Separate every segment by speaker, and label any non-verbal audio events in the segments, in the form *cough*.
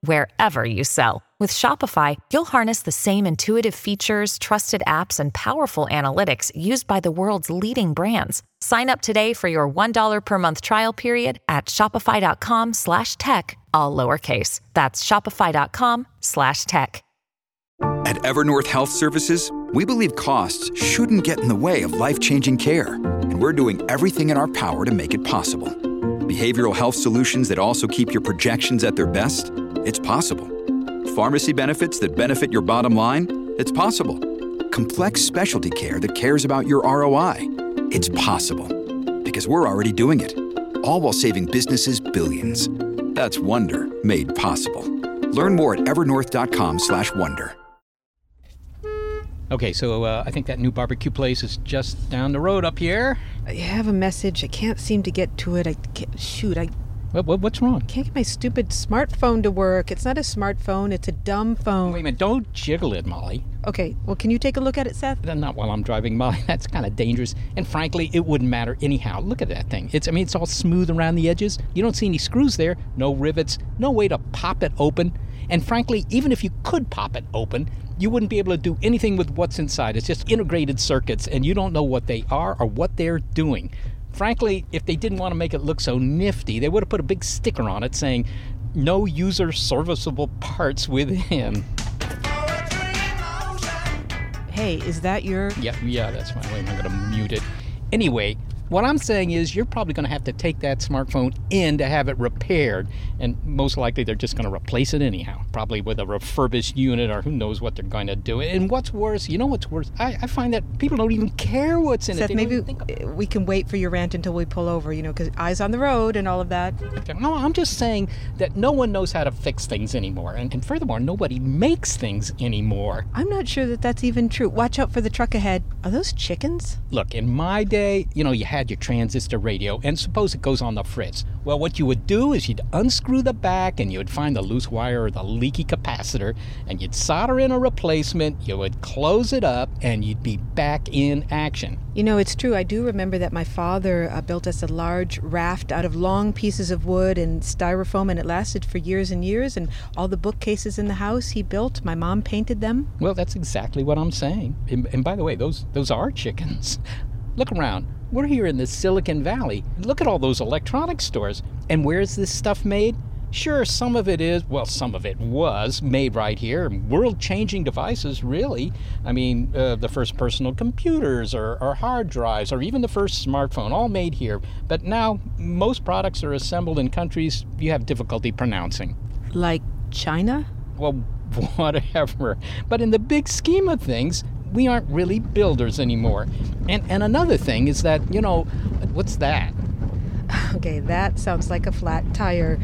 Speaker 1: wherever you sell. With Shopify, you'll harness the same intuitive features, trusted apps, and powerful analytics used by the world's leading brands. Sign up today for your $1 per month trial period at shopify.com slash tech, all lowercase. That's shopify.com slash tech.
Speaker 2: At Evernorth Health Services, we believe costs shouldn't get in the way of life-changing care, and we're doing everything in our power to make it possible. Behavioral health solutions that also keep your projections at their best? It's possible. Pharmacy benefits that benefit your bottom line? It's possible. Complex specialty care that cares about your ROI? It's possible. Because we're already doing it. All while saving businesses billions. That's Wonder made possible. Learn more at evernorth.com/wonder.
Speaker 3: Okay, so uh, I think that new barbecue place is just down the road up here.
Speaker 4: I have a message. I can't seem to get to it. I can't, shoot. I
Speaker 3: What, what, what's wrong?
Speaker 4: can't get my stupid smartphone to work. It's not a smartphone. It's a dumb phone.
Speaker 3: Wait a minute, don't jiggle it, Molly.
Speaker 4: Okay. Well, can you take a look at it, Seth?
Speaker 3: Then Not while I'm driving, *laughs* Molly. That's kind of dangerous. And frankly, it wouldn't matter anyhow. Look at that thing. It's I mean, it's all smooth around the edges. You don't see any screws there, no rivets, no way to pop it open. And frankly, even if you could pop it open, you wouldn't be able to do anything with what's inside. It's just integrated circuits, and you don't know what they are or what they're doing. Frankly, if they didn't want to make it look so nifty, they would have put a big sticker on it saying, no user serviceable parts within.
Speaker 4: Hey, is that your?
Speaker 3: Yeah, yeah, that's fine. Wait, I'm going to mute it. Anyway, what I'm saying is you're probably going to have to take that smartphone in to have it repaired, and most likely they're just going to replace it anyhow, probably with a refurbished unit or who knows what they're going to do. And what's worse, you know what's worse? I, I find that people don't even care what's in
Speaker 4: Seth,
Speaker 3: it. Don't
Speaker 4: maybe we can wait for your rant until we pull over. You know, because eyes on the road and all of that.
Speaker 3: No, I'm just saying that no one knows how to fix things anymore, and, and furthermore, nobody makes things anymore.
Speaker 4: I'm not sure that that's even true. Watch out for the truck ahead. Are those chickens?
Speaker 3: Look, in my day, you know, you had your transistor radio, and suppose it goes on the fritz. Well, what you would do is you'd unscrew the back, and you would find the loose wire or the leaky capacitor, and you'd solder in a replacement, you would close it up, and you'd be back in action.
Speaker 4: You know, it's true. I do remember that my father uh, built us a large raft out of long pieces of wood and styrofoam, and it lasted for years and years. And all the bookcases in the house he built, my mom painted them.
Speaker 3: Well, that's exactly what I'm saying. And, and by the way, those those are chickens. Look around. We're here in the Silicon Valley. Look at all those electronics stores. And where's this stuff made? Sure, some of it is, well, some of it was made right here. World changing devices, really. I mean, uh, the first personal computers or, or hard drives or even the first smartphone, all made here. But now, most products are assembled in countries you have difficulty pronouncing.
Speaker 4: Like China?
Speaker 3: Well, *laughs* whatever. But in the big scheme of things, we aren't really builders anymore. And and another thing is that, you know, what's that?
Speaker 4: Okay, that sounds like a flat tire.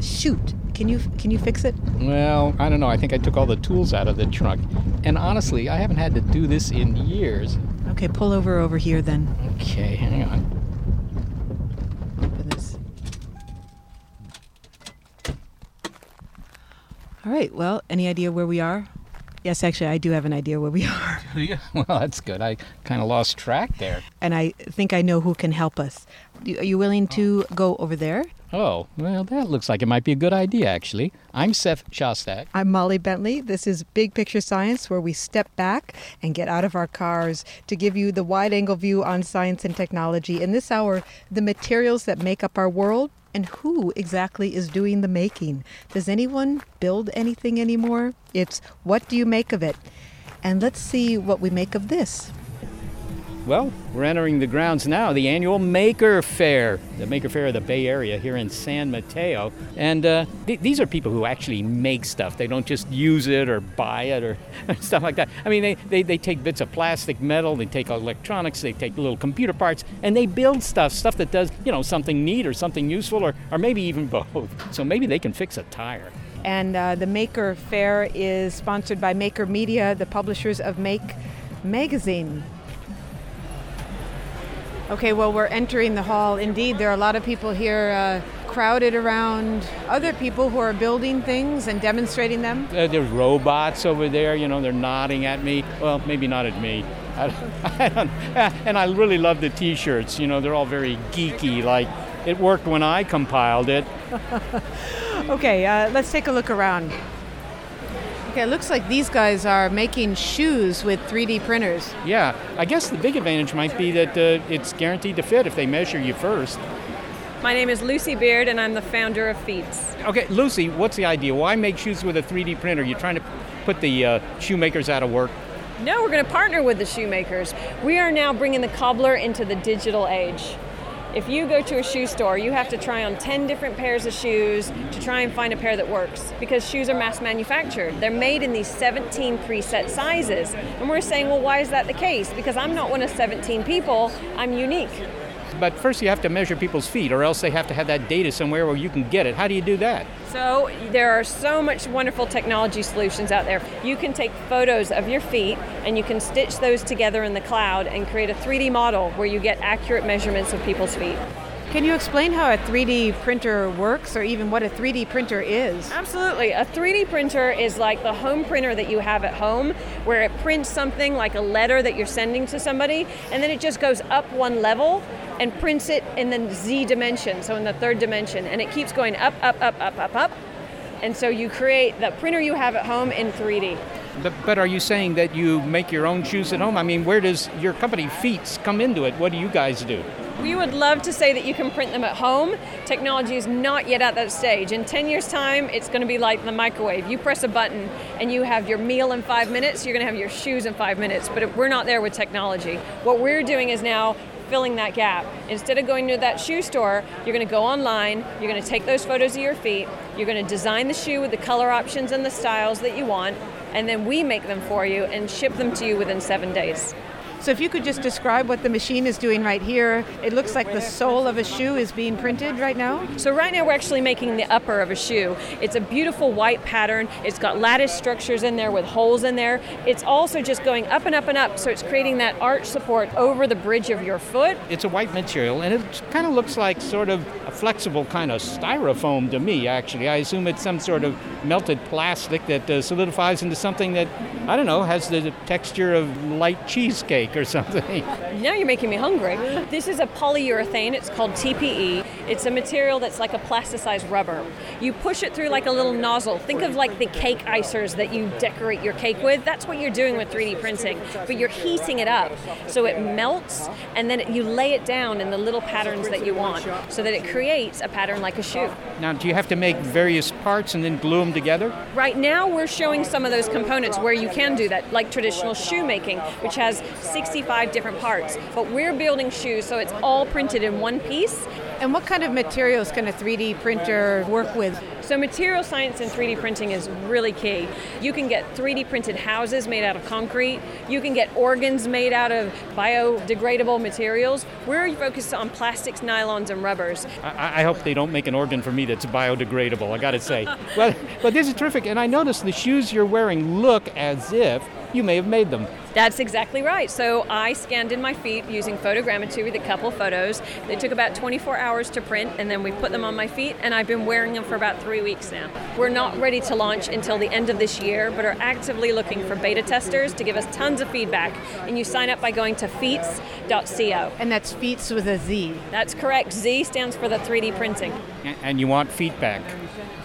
Speaker 4: Shoot. Can you can you fix it?
Speaker 3: Well, I don't know. I think I took all the tools out of the trunk. And honestly, I haven't had to do this in years.
Speaker 4: Okay, pull over over here then.
Speaker 3: Okay, hang on.
Speaker 4: Open this. All right. Well, any idea where we are? Yes, actually, I do have an idea where we *laughs* are,
Speaker 3: Yeah, *laughs* well, that's good. I kind of lost track there.
Speaker 4: and I think I know who can help us. Are you willing to oh. go over there?
Speaker 3: Oh, well, that looks like it might be a good idea, actually. I'm Seth Shostak.
Speaker 4: I'm Molly Bentley. This is Big Picture Science, where we step back and get out of our cars to give you the wide angle view on science and technology. In this hour, the materials that make up our world and who exactly is doing the making. Does anyone build anything anymore? It's what do you make of it? And let's see what we make of this.
Speaker 3: Well, we're entering the grounds now, the annual Maker Faire, the Maker Faire of the Bay Area here in San Mateo. And uh, th- these are people who actually make stuff. They don't just use it or buy it or *laughs* stuff like that. I mean, they, they, they take bits of plastic, metal, they take electronics, they take little computer parts, and they build stuff, stuff that does, you know, something neat or something useful or, or maybe even *laughs* both. So maybe they can fix a tire.
Speaker 4: And uh, the Maker Faire is sponsored by Maker Media, the publishers of Make Magazine. Okay, well, we're entering the hall. Indeed, there are a lot of people here uh, crowded around other people who are building things and demonstrating them?
Speaker 3: Uh, there's robots over there, you know, they're nodding at me. Well, maybe not at me. I, *laughs* I don't, *laughs* and I really love the t shirts, you know, they're all very geeky, like it worked when I compiled it. *laughs*
Speaker 4: okay, uh, let's take a look around. Okay, it looks like these guys are making shoes with 3D printers.
Speaker 3: Yeah, I guess the big advantage might be that uh, it's guaranteed to fit if they measure you first.
Speaker 5: My name is Lucy Beard, and I'm the founder of Feetz.
Speaker 3: Okay, Lucy, what's the idea? Why make shoes with a 3D printer? You're trying to put the uh, shoemakers out of work?
Speaker 5: No, we're going to partner with the shoemakers. We are now bringing the cobbler into the digital age. If you go to a shoe store, you have to try on 10 different pairs of shoes to try and find a pair that works because shoes are mass manufactured. They're made in these 17 preset sizes. And we're saying, well, why is that the case? Because I'm not one of 17 people, I'm unique.
Speaker 3: But first, you have to measure people's feet, or else they have to have that data somewhere where you can get it. How do you do that?
Speaker 5: So, there are so much wonderful technology solutions out there. You can take photos of your feet and you can stitch those together in the cloud and create a 3D model where you get accurate measurements of people's feet.
Speaker 4: Can you explain how a 3D printer works or even what a 3D printer is?
Speaker 5: Absolutely. A 3D printer is like the home printer that you have at home where it prints something like a letter that you're sending to somebody and then it just goes up one level and prints it in the Z dimension, so in the third dimension, and it keeps going up, up, up, up, up, up. And so you create the printer you have at home in 3D.
Speaker 3: But, but are you saying that you make your own shoes at home? I mean, where does your company Feetz come into it? What do you guys do?
Speaker 5: We would love to say that you can print them at home. Technology is not yet at that stage. In 10 years' time, it's going to be like the microwave. You press a button and you have your meal in five minutes, you're going to have your shoes in five minutes. But we're not there with technology. What we're doing is now filling that gap. Instead of going to that shoe store, you're going to go online, you're going to take those photos of your feet, you're going to design the shoe with the color options and the styles that you want, and then we make them for you and ship them to you within seven days.
Speaker 4: So if you could just describe what the machine is doing right here, it looks like the sole of a shoe is being printed right now.
Speaker 5: So right now we're actually making the upper of a shoe. It's a beautiful white pattern. It's got lattice structures in there with holes in there. It's also just going up and up and up, so it's creating that arch support over the bridge of your foot.
Speaker 3: It's a white material, and it kind of looks like sort of a flexible kind of styrofoam to me, actually. I assume it's some sort of melted plastic that uh, solidifies into something that, I don't know, has the texture of light cheesecake or something. *laughs*
Speaker 5: Now you're making me hungry. This is a polyurethane. It's called TPE. It's a material that's like a plasticized rubber. You push it through like a little nozzle. Think of like the cake icers that you decorate your cake with. That's what you're doing with 3D printing. But you're heating it up so it melts and then you lay it down in the little patterns that you want so that it creates a pattern like a shoe.
Speaker 3: Now, do you have to make various parts and then glue them together?
Speaker 5: Right now, we're showing some of those components where you can do that, like traditional shoemaking, which has 65 different parts. But we're building shoes so it's all printed in one piece.
Speaker 4: And what kind of materials can a 3D printer work with?
Speaker 5: So, material science and 3D printing is really key. You can get 3D printed houses made out of concrete, you can get organs made out of biodegradable materials. We're focused on plastics, nylons, and rubbers.
Speaker 3: I, I hope they don't make an organ for me that's biodegradable, I gotta say. *laughs* well, but this is terrific, and I noticed the shoes you're wearing look as if you may have made them.
Speaker 5: That's exactly right. So I scanned in my feet using photogrammetry with a couple photos. They took about 24 hours to print, and then we put them on my feet, and I've been wearing them for about three weeks now. We're not ready to launch until the end of this year, but are actively looking for beta testers to give us tons of feedback. And you sign up by going to feetz.co.
Speaker 4: And that's Feetz with a Z.
Speaker 5: That's correct. Z stands for the 3D printing.
Speaker 3: And you want feedback.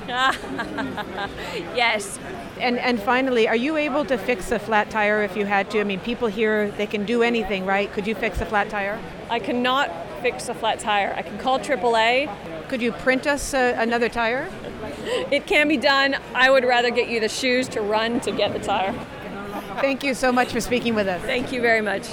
Speaker 3: *laughs*
Speaker 5: yes.
Speaker 4: And and finally, are you able to fix a flat tire if you had to? I mean, people here they can do anything, right? Could you fix a flat tire?
Speaker 5: I cannot fix a flat tire. I can call AAA.
Speaker 4: Could you print us uh, another tire? *laughs*
Speaker 5: It can be done. I would rather get you the shoes to run to get the tire.
Speaker 4: Thank you so much for speaking with us.
Speaker 5: Thank you very much.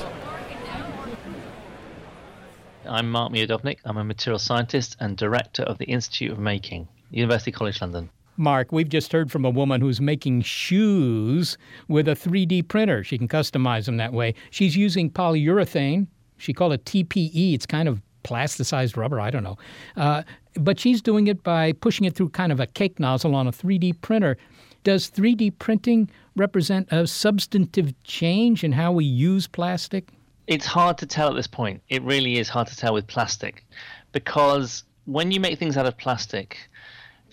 Speaker 6: I'm Mark Miodownik. I'm a material scientist and director of the Institute of Making, University College London.
Speaker 3: Mark, we've just heard from a woman who's making shoes with a 3D printer. She can customize them that way. She's using polyurethane. She called it TPE. It's kind of plasticized rubber. I don't know. Uh, but she's doing it by pushing it through kind of a cake nozzle on a 3D printer. Does 3D printing represent a substantive change in how we use plastic?
Speaker 6: It's hard to tell at this point. It really is hard to tell with plastic because when you make things out of plastic,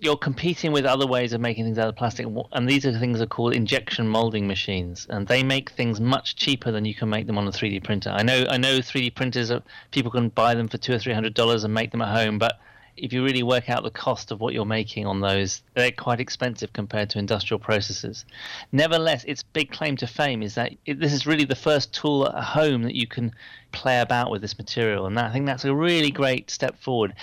Speaker 6: you're competing with other ways of making things out of plastic, and these are things are called injection molding machines, and they make things much cheaper than you can make them on a 3D printer. I know, I know, 3D printers are, people can buy them for two or three hundred dollars and make them at home, but if you really work out the cost of what you're making on those, they're quite expensive compared to industrial processes. Nevertheless, its big claim to fame is that it, this is really the first tool at home that you can play about with this material, and that, I think that's a really great step forward.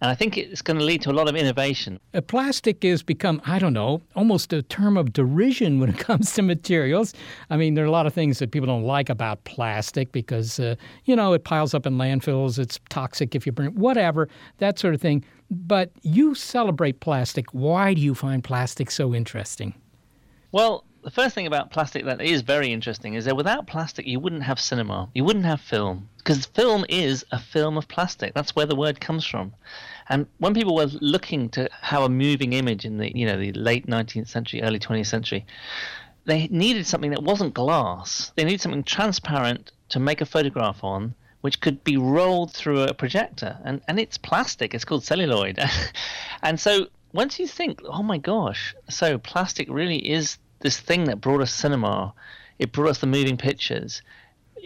Speaker 6: And I think it's going to lead to a lot of innovation.
Speaker 3: Plastic has become, I don't know, almost a term of derision when it *laughs* comes to materials. I mean, there are a lot of things that people don't like about plastic because, uh, you know, it piles up in landfills, it's toxic if you burn it, whatever, that sort of thing. But you celebrate plastic. Why do you find plastic so interesting?
Speaker 6: Well, the first thing about plastic that is very interesting is that without plastic, you wouldn't have cinema, you wouldn't have film, because film is a film of plastic. That's where the word comes from. And when people were looking to have a moving image in the you know the late 19th century, early 20th century, they needed something that wasn't glass. They needed something transparent to make a photograph on, which could be rolled through a projector. And and it's plastic. It's called celluloid. *laughs* and so once you think, oh my gosh, so plastic really is this thing that brought us cinema. It brought us the moving pictures.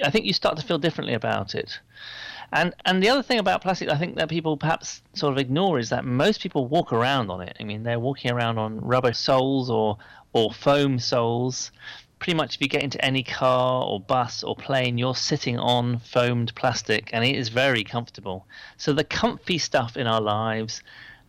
Speaker 6: I think you start to feel differently about it. And and the other thing about plastic, I think that people perhaps sort of ignore is that most people walk around on it. I mean, they're walking around on rubber soles or or foam soles. Pretty much, if you get into any car or bus or plane, you're sitting on foamed plastic, and it is very comfortable. So the comfy stuff in our lives,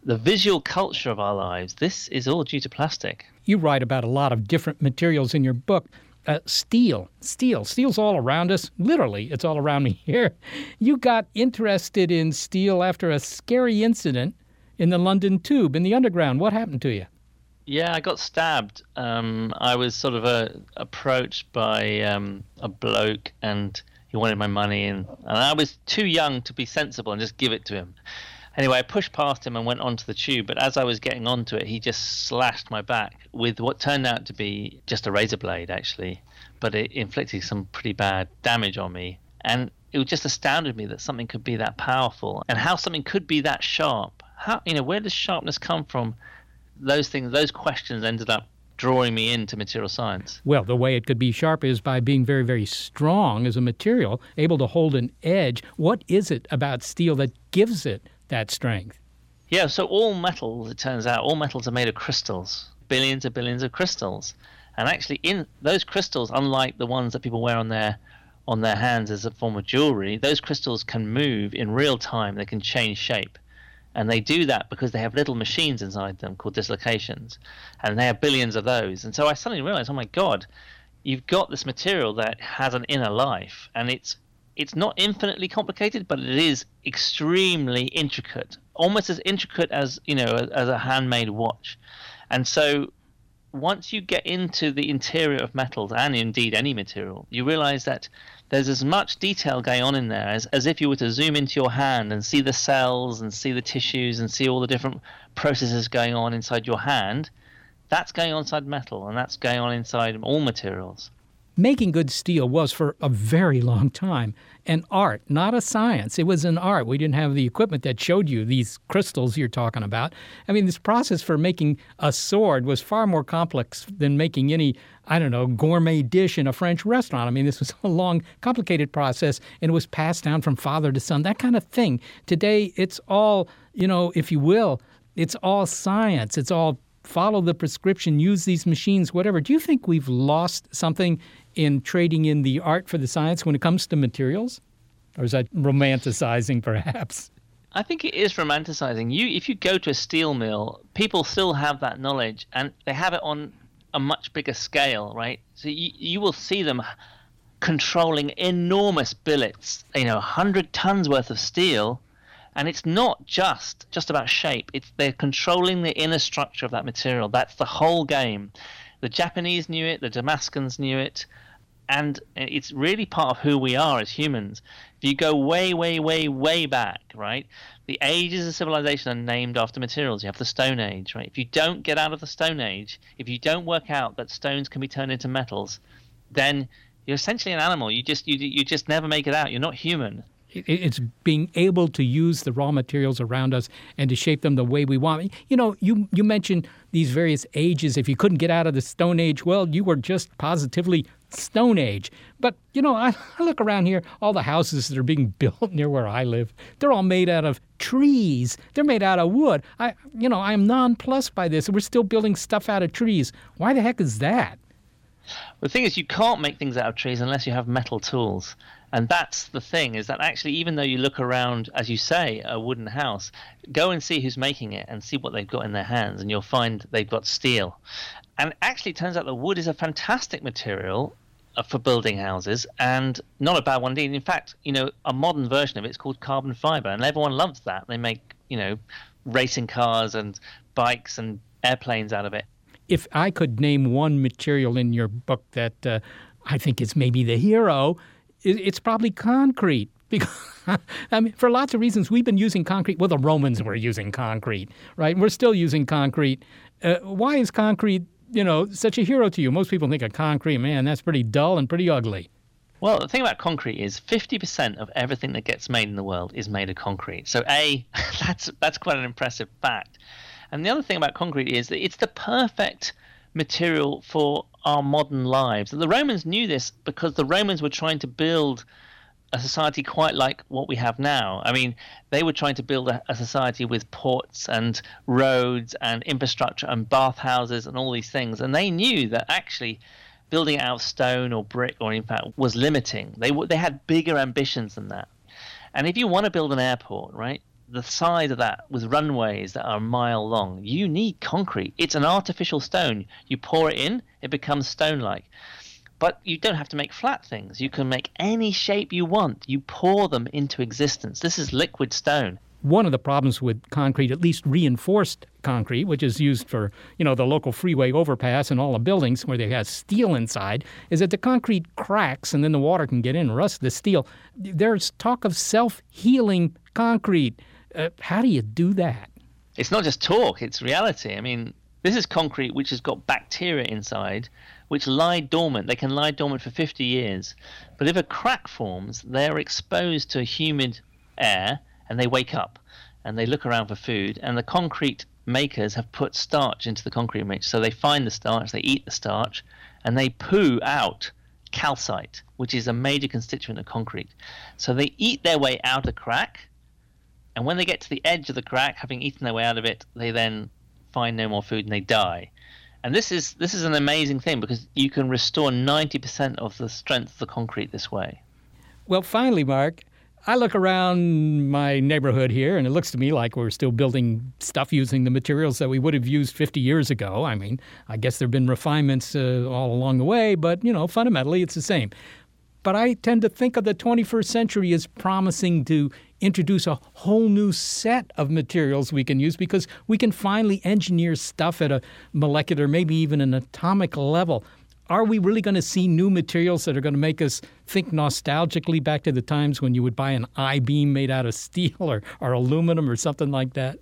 Speaker 6: the visual culture of our lives, this is all due to plastic.
Speaker 3: You write about a lot of different materials in your book. Uh, steel, steel, steel's all around us. Literally, it's all around me *laughs* here. You got interested in steel after a scary incident in the London Tube in the Underground. What happened to you?
Speaker 6: Yeah, I got stabbed. Um, I was sort of uh, approached by um, a bloke, and he wanted my money, and, and I was too young to be sensible and just give it to him. Anyway, I pushed past him and went onto the tube, but as I was getting onto it, he just slashed my back with what turned out to be just a razor blade, actually. But it inflicted some pretty bad damage on me. And it just astounded me that something could be that powerful and how something could be that sharp. How, you know, where does sharpness come from? Those things, those questions ended up drawing me into material science?
Speaker 3: Well, the way it could be sharp is by being very, very strong as a material, able to hold an edge. What is it about steel that gives it that strength?
Speaker 6: Yeah, so all metals, it turns out, all metals are made of crystals, billions and billions of crystals. And actually, in those crystals, unlike the ones that people wear on their on their hands as a form of jewelry, those crystals can move in real time. They can change shape, and they do that because they have little machines inside them called dislocations, and they have billions of those. And so I suddenly realized, oh my god, you've got this material that has an inner life, and it's it's not infinitely complicated, but it is extremely intricate, almost as intricate as you know as a handmade watch. And so, once you get into the interior of metals and indeed any material, you realize that there's as much detail going on in there as, as if you were to zoom into your hand and see the cells and see the tissues and see all the different processes going on inside your hand. That's going on inside metal, and that's going on inside all materials.
Speaker 3: Making good steel was for a very long time an art, not a science. It was an art. We didn't have the equipment that showed you these crystals you're talking about. I mean, this process for making a sword was far more complex than making any, I don't know, gourmet dish in a French restaurant. I mean, this was *laughs* a long, complicated process, and it was passed down from father to son, that kind of thing. Today, it's all, you know, if you will, it's all science. It's all follow the prescription, use these machines, whatever. Do you think we've lost something in trading in the art for the science when it comes to materials? Or is that romanticizing, perhaps?
Speaker 6: I think it is romanticizing. You, if you go to a steel mill, people still have that knowledge, and they have it on a much bigger scale, right? So you, you will see them controlling enormous billets, you know, hundred tons worth of steel, and it's not just just about shape. It's they're controlling the inner structure of that material. That's the whole game. The Japanese knew it, the Damascus knew it, and it's really part of who we are as humans. If you go way, way, way, way back, right, the ages of civilization are named after materials. You have the Stone Age, right? If you don't get out of the Stone Age, if you don't work out that stones can be turned into metals, then you're essentially an animal. You just you you just never make it out. You're not human.
Speaker 3: It's being able to use the raw materials around us and to shape them the way we want. You know, you, you mentioned these various ages. If you couldn't get out of the Stone Age, well, you were just positively Stone Age. But, you know, I, I look around here, all the houses that are being *laughs* built near where I live, they're all made out of trees. They're made out of wood. I, you know, I'm nonplussed by this. We're still building stuff out of trees. Why the heck is that?
Speaker 6: The thing is, you can't make things out of trees unless you have metal tools. And that's the thing is that actually, even though you look around, as you say, a wooden house, go and see who's making it and see what they've got in their hands, and you'll find they've got steel. And actually, turns out that wood is a fantastic material uh, for building houses and not a bad one indeed. In fact, you know, a modern version of it is called carbon fiber, and everyone loves that. They make, you know, racing cars and bikes and airplanes out of it.
Speaker 3: If I could name one material in your book that uh, I think is maybe the hero, it's probably concrete. *laughs* Because I mean, for lots of reasons, we've been using concrete. Well, the Romans were using concrete, right? We're still using concrete. Uh, why is concrete, you know, such a hero to you? Most people think of concrete, man, that's pretty dull and pretty ugly.
Speaker 6: Well, the thing about concrete is 50% of everything that gets made in the world is made of concrete. So, A, *laughs* that's that's quite an impressive fact. And the other thing about concrete is that it's the perfect material for our modern lives. And The Romans knew this because the Romans were trying to build a society quite like what we have now. I mean, they were trying to build a, a, society with ports and roads and infrastructure and bathhouses and all these things. And they knew that actually building out of stone or brick or in fact was limiting. They they had bigger ambitions than that. And if you want to build an airport, right, the side of that with runways that are a mile long, you need concrete. It's an artificial stone. You pour it in, it becomes stone like. But you don't have to make flat things. You can make any shape you want. You pour them into existence. This is liquid stone.
Speaker 3: One of the problems with concrete, at least reinforced concrete, which is used for, you know, the local freeway overpass and all the buildings where they have steel inside, is that the concrete cracks and then the water can get in and rust the steel. There's talk of self-healing concrete uh, how do you do that?
Speaker 6: It's not just talk, it's reality. I mean, this is concrete which has got bacteria inside which lie dormant. They can lie dormant for 50 years. But if a crack forms, they're exposed to humid air and they wake up and they look around for food. And the concrete makers have put starch into the concrete mix. So they find the starch, they eat the starch, and they poo out calcite, which is a major constituent of concrete. So they eat their way out of a crack and when they get to the edge of the crack, having eaten their way out of it, they then find no more food and they die. And this is this is an amazing thing because you can restore 90% of the strength of the concrete this way.
Speaker 3: Well, finally, Mark, I look around my neighborhood here, and it looks to me like we're still building stuff using the materials that we would have used 50 years ago. I mean, I guess there have been refinements uh, all along the way, but you know, fundamentally, it's the same. But I tend to think of the 21st century as promising to introduce a whole new set of materials we can use because we can finally engineer stuff at a molecular, maybe even an atomic level. Are we really going to see new materials that are going to make us think nostalgically back to the times when you would buy an I beam made out of steel or, or aluminum or something like that?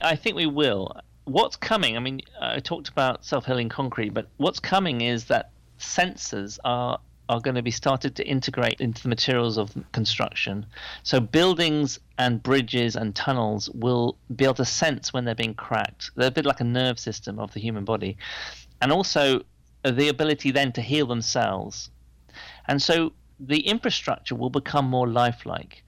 Speaker 6: I think we will. What's coming, I mean, I talked about self healing concrete, but what's coming is that sensors are are going to be started to integrate into the materials of construction. So buildings and bridges and tunnels will be able to sense when they're being cracked. They're a bit like a nerve system of the human body. And also uh, the ability then to heal themselves. And so the infrastructure will become more lifelike.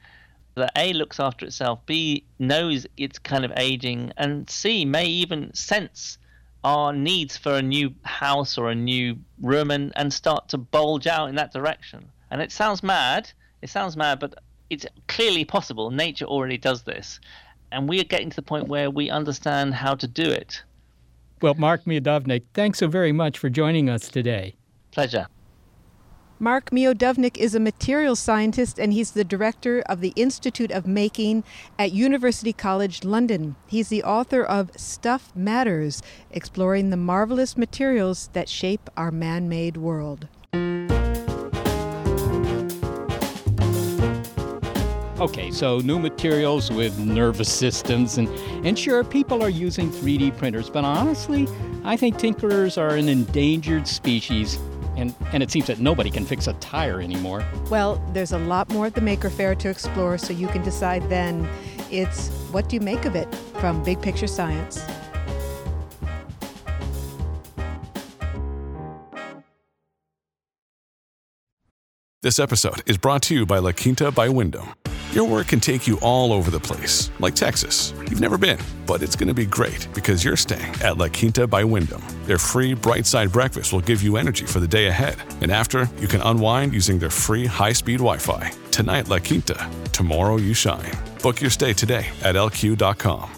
Speaker 6: That A looks after itself, B knows it's kind of aging, and C may even sense our needs for a new house or a new room and, and start to bulge out in that direction. And it sounds mad, it sounds mad, but it's clearly possible. Nature already does this. And we are getting to the point where we understand how to do it.
Speaker 3: Well, Mark Miodownik, thanks so very much for joining us today.
Speaker 6: Pleasure.
Speaker 4: Mark Miodownik is a materials scientist and he's the director of the Institute of Making at University College London. He's the author of Stuff Matters, exploring the marvelous materials that shape our man made world.
Speaker 3: Okay, so new materials with nervous systems, and, and sure, people are using 3D printers, but honestly, I think tinkerers are an endangered species And, and it seems that nobody can fix a tire anymore.
Speaker 4: Well, there's a lot more at the Maker Faire to explore, so you can decide then. It's what do you make of it from Big Picture Science.
Speaker 7: This episode is brought to you by La Quinta by Wyndham. Your work can take you all over the place, like Texas. You've never been, but it's going to be great because you're staying at La Quinta by Wyndham. Their free bright side breakfast will give you energy for the day ahead. And after, you can unwind using their free high speed Wi Fi. Tonight, La Quinta. Tomorrow, you shine. Book your stay today at lq.com.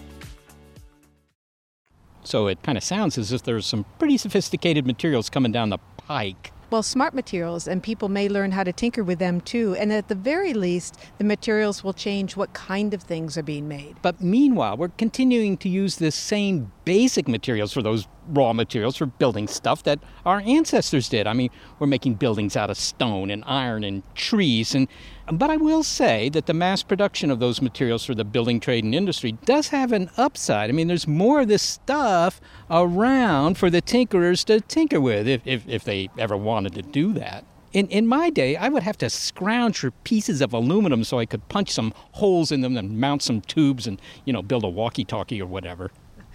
Speaker 3: So it kind of sounds as if there's some pretty sophisticated materials coming down the pike.
Speaker 4: Well, smart materials, and people may learn how to tinker with them too. And at the very least, the materials will change what kind of things are being made.
Speaker 3: But meanwhile, we're continuing to use the same basic materials for those raw materials for building stuff that our ancestors did. I mean, we're making buildings out of stone and iron and trees and but I will say that the mass production of those materials for the building trade and industry does have an upside. I mean, there's more of this stuff around for the tinkerers to tinker with if, if, if they ever wanted to do that. In, in my day, I would have to scrounge for pieces of aluminum so I could punch some holes in them and mount some tubes and, you know, build a walkie talkie or whatever.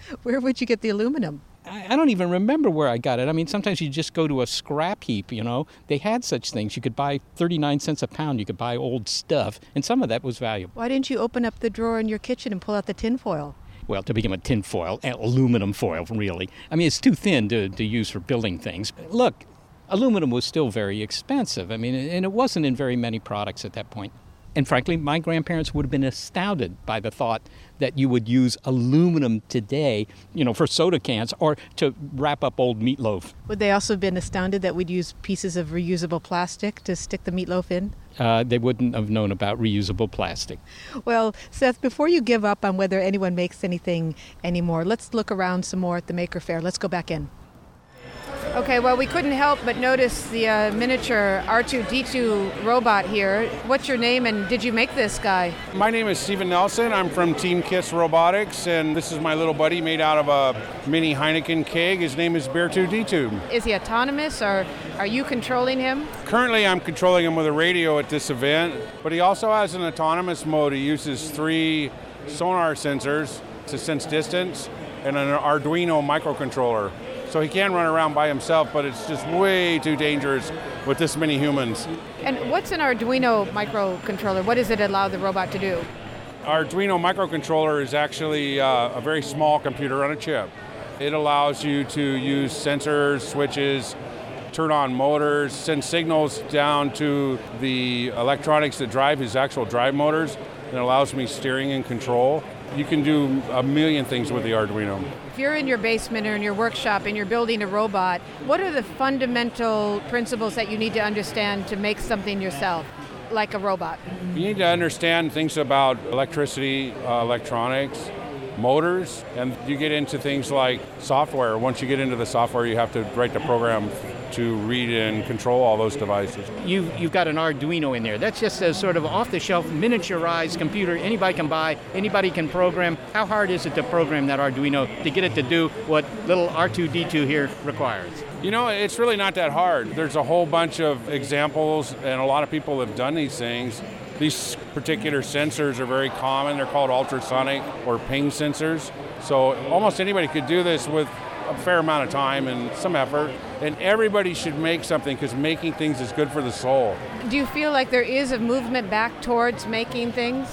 Speaker 3: *laughs*
Speaker 4: Where would you get the aluminum?
Speaker 3: I don't even remember where I got it. I mean, sometimes you just go to a scrap heap, you know. They had such things. You could buy 39 cents a pound. You could buy old stuff, and some of that was valuable.
Speaker 4: Why didn't you open up the drawer in your kitchen and pull out the tinfoil?
Speaker 3: Well, to begin with, tin foil, eh, aluminum foil, really. I mean, it's too thin to, to use for building things. Look, aluminum was still very expensive. I mean, and it wasn't in very many products at that point. And frankly, my grandparents would have been astounded by the thought that you would use aluminum today, you know, for soda cans or to wrap up old meatloaf.
Speaker 4: Would they also have been astounded that we'd use pieces of reusable plastic to stick the meatloaf in?
Speaker 3: Uh, they wouldn't have known about reusable plastic.
Speaker 4: Well, Seth, before you give up on whether anyone makes anything anymore, let's look around some more at the Maker Faire. Let's go back in. Okay, well, we couldn't help but notice the uh, miniature R2D2 robot here. What's your name and did you make this guy?
Speaker 8: My name is Stephen Nelson. I'm from Team Kiss Robotics, and this is my little buddy made out of a mini Heineken keg. His name is Beer2D2.
Speaker 4: Is he autonomous or are you controlling him?
Speaker 8: Currently, I'm controlling him with a radio at this event, but he also has an autonomous mode. He uses three sonar sensors to sense distance and an Arduino microcontroller. So he can run around by himself, but it's just way too dangerous with this many humans.
Speaker 4: And what's an Arduino microcontroller? What does it allow the robot to do?
Speaker 8: Arduino microcontroller is actually uh, a very small computer on a chip. It allows you to use sensors, switches, turn on motors, send signals down to the electronics that drive his actual drive motors. It allows me steering and control. You can do a million things with the Arduino.
Speaker 4: If you're in your basement or in your workshop and you're building a robot, what are the fundamental principles that you need to understand to make something yourself? Like a robot.
Speaker 8: You need to understand things about electricity, uh, electronics, motors, and you get into things like software. Once you get into the software, you have to write the program to read and control all those devices.
Speaker 3: You, you've got an Arduino in there. That's just a sort of off the shelf, miniaturized computer anybody can buy, anybody can program. How hard is it to program that Arduino to get it to do what little R2D2 here requires?
Speaker 8: You know, it's really not that hard. There's a whole bunch of examples, and a lot of people have done these things. These particular sensors are very common. They're called ultrasonic or ping sensors. So almost anybody could do this with a fair amount of time and some effort. And everybody should make something because making things is good for the soul.
Speaker 4: Do you feel like there is a movement back towards making things?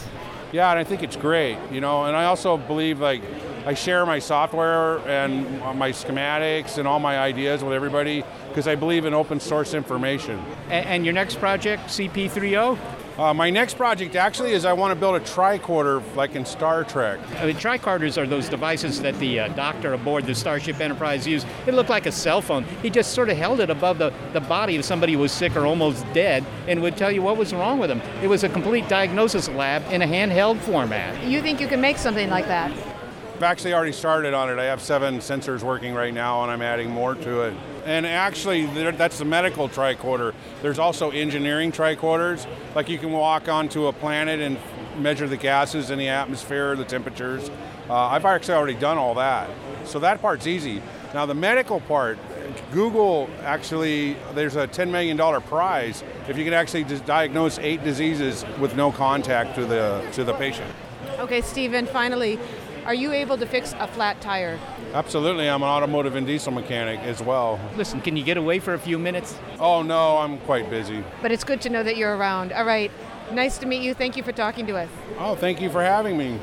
Speaker 8: Yeah, and I think it's great, you know. And I also believe like I share my software and my schematics and all my ideas with everybody because I believe in open source information.
Speaker 3: And, and your next project, CP30?
Speaker 8: Uh, my next project actually is I want to build a tricorder like in Star Trek.
Speaker 3: I mean, tricorders are those devices that the uh, doctor aboard the Starship Enterprise used. It looked like a cell phone. He just sort of held it above the, the body of somebody who was sick or almost dead and would tell you what was wrong with them. It was a complete diagnosis lab in a handheld format.
Speaker 4: You think you can make something like that?
Speaker 8: I've actually already started on it. I have seven sensors working right now, and I'm adding more to it. And actually, that's the medical tricorder. There's also engineering tricorders. Like you can walk onto a planet and measure the gases in the atmosphere, the temperatures. Uh, I've actually already done all that. So that part's easy. Now, the medical part, Google actually, there's a $10 million prize if you can actually diagnose eight diseases with no contact to the, to the patient.
Speaker 4: Okay, Stephen, finally, are you able to fix a flat tire?
Speaker 8: Absolutely. I'm an automotive and diesel mechanic as well.
Speaker 3: Listen, can you get away for a few minutes?
Speaker 8: Oh, no, I'm quite busy.
Speaker 4: But it's good to know that you're around. All right. Nice to meet you. Thank you for talking to us.
Speaker 8: Oh, thank you for having me.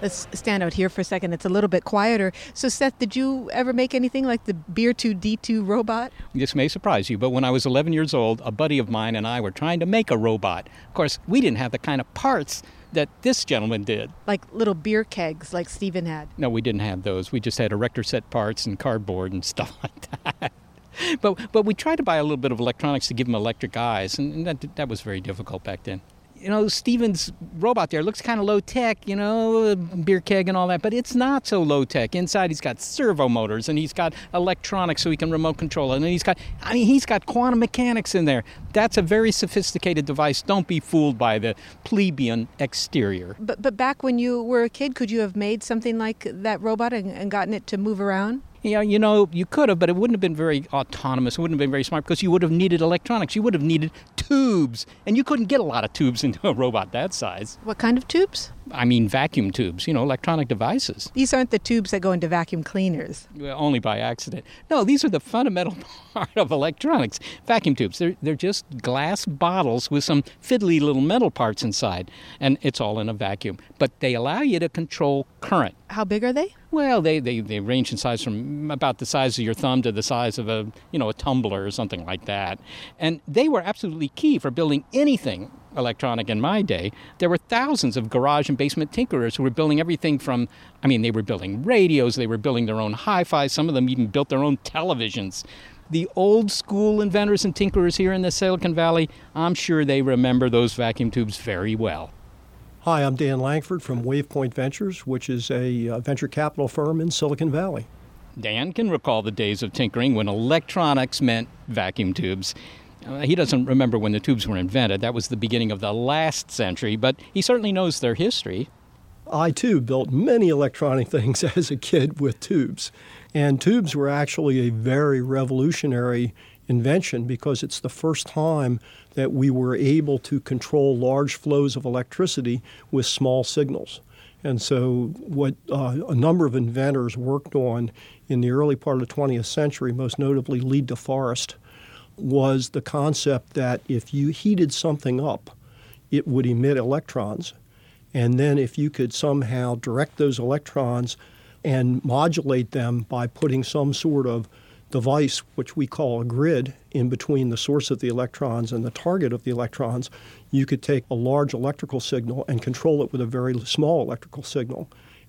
Speaker 4: Let's stand out here for a second. It's a little bit quieter. So, Seth, did you ever make anything like the Beer2D2 robot?
Speaker 3: This may surprise you, but when I was 11 years old, a buddy of mine and I were trying to make a robot. Of course, we didn't have the kind of parts that this gentleman did.
Speaker 4: Like little beer kegs, like Stephen had.
Speaker 3: No, we didn't have those. We just had erector set parts and cardboard and *laughs* stuff like that. but but we tried to buy a little bit of electronics to give him electric eyes, and that that was very difficult back then you know, Steven's robot there looks kind of low tech, you know, beer keg and all that, but it's not so low tech. Inside, he's got servo motors and he's got electronics so he can remote control it. And he's got, I mean, he's got quantum mechanics in there. That's a very sophisticated device. Don't be fooled by the plebeian exterior.
Speaker 4: But, but back when you were a kid, could you have made something like that robot and, and gotten it to move around?
Speaker 3: Yeah, you know, you could have, but it wouldn't have been very autonomous. It wouldn't have been very smart because you would have needed electronics. You would have needed tubes, and you couldn't get a lot of tubes *laughs* into a robot that size.
Speaker 4: What kind of tubes?
Speaker 3: I mean, vacuum tubes, you know, electronic devices.
Speaker 4: These aren't the tubes that go into vacuum cleaners.
Speaker 3: Well, only by accident. No, these are the fundamental *laughs* part of electronics. Vacuum tubes, they're, they're just glass bottles with some fiddly little metal parts inside, and it's all in a vacuum. But they allow you to control current.
Speaker 4: How big are they?
Speaker 3: Well, they, they, they range in size from about the size of your thumb to the size of a, you know, a tumbler or something like that. And they were absolutely key for building anything electronic in my day. There were thousands of garage and basement tinkerers who were building everything from, I mean, they were building radios, they were building their own hi fi, some of them even built their own televisions. The old school inventors and tinkerers here in the Silicon Valley, I'm sure they remember those vacuum tubes very well.
Speaker 9: Hi, I'm Dan Lankford from WavePoint Ventures, which is a uh, venture capital firm in Silicon Valley.
Speaker 3: Dan can recall the days of tinkering when electronics meant vacuum tubes. Uh, he doesn't remember when the tubes were invented. That was the beginning of the last century, but he certainly knows their history.
Speaker 9: I too built many electronic *laughs* things as a kid with tubes. And tubes were actually a very revolutionary invention because it's the first time that we were able to control large flows of electricity with small signals. And so, what uh, a number of inventors worked on in the early part of the 20th century, most notably Lee De Forest, was the concept that if you heated something up, it would emit electrons. And then, if you could somehow direct those electrons and modulate them by putting some sort of device, which we call a grid, in between the source of the electrons and the target of the electrons, you could take a large electrical signal and control it with a very small electrical signal.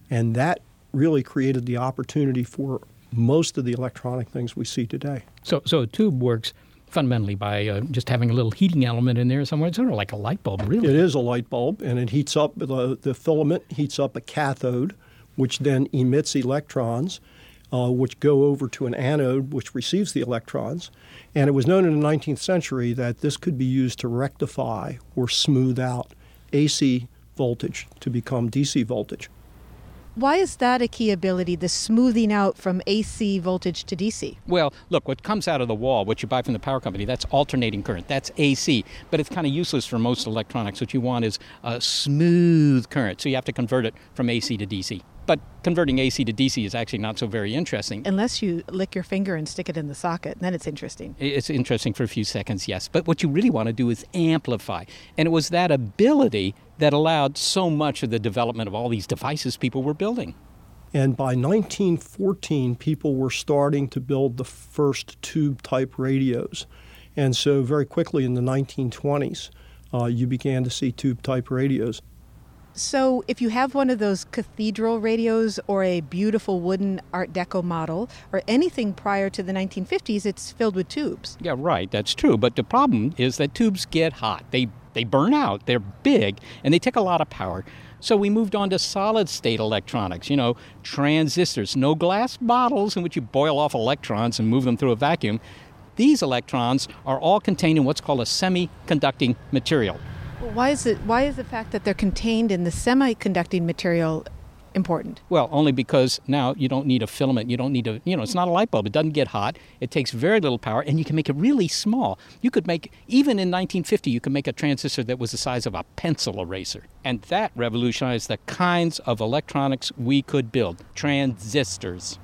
Speaker 9: And that really created the opportunity for most of the electronic things we see today.
Speaker 3: So, so a tube works fundamentally by uh, just having a little heating element in there somewhere. It's sort of like a light bulb, really.
Speaker 9: It is a light bulb, and it heats up the, the filament heats up a cathode, which then emits electrons uh, which go over to an anode which receives the electrons. And it was known in the 19th century that this could be used to rectify or smooth out AC voltage to become DC voltage.
Speaker 4: Why is that a key ability, the smoothing out from AC voltage to DC?
Speaker 3: Well, look, what comes out of the wall, what you buy from the power company, that's alternating current. That's AC. But it's kind of useless for most electronics. What you want is a smooth current. So you have to convert it from AC to DC. But converting AC to DC is actually not so very interesting.
Speaker 4: Unless you lick your finger and stick it in the socket, then it's interesting.
Speaker 3: It's interesting for a few seconds, yes. But what you really want to do is amplify. And it was that ability that allowed so much of the development of all these devices people were building.
Speaker 9: And by 1914, people were starting to build the first tube type radios. And so, very quickly in the 1920s, uh, you began to see tube type radios.
Speaker 4: So, if you have one of those cathedral radios or a beautiful wooden Art Deco model or anything prior to the 1950s, it's filled with tubes.
Speaker 3: Yeah, right. That's true. But the problem is that tubes get hot. They they burn out. They're big and they take a lot of power. So we moved on to solid state electronics, you know, transistors, no glass bottles in which you boil off electrons and move them through a vacuum. These electrons are all contained in what's called a semiconducting material.
Speaker 4: Why is it? Why is the fact that they're contained in the semiconducting material important?
Speaker 3: Well, only because now you don't need a filament. You don't need a, you know, it's not a light bulb. It doesn't get hot. It takes very little power, and you can make it really small. You could make, even in 1950, you could make a transistor that was the size of a pencil eraser. And that revolutionized the kinds of electronics we could build transistors.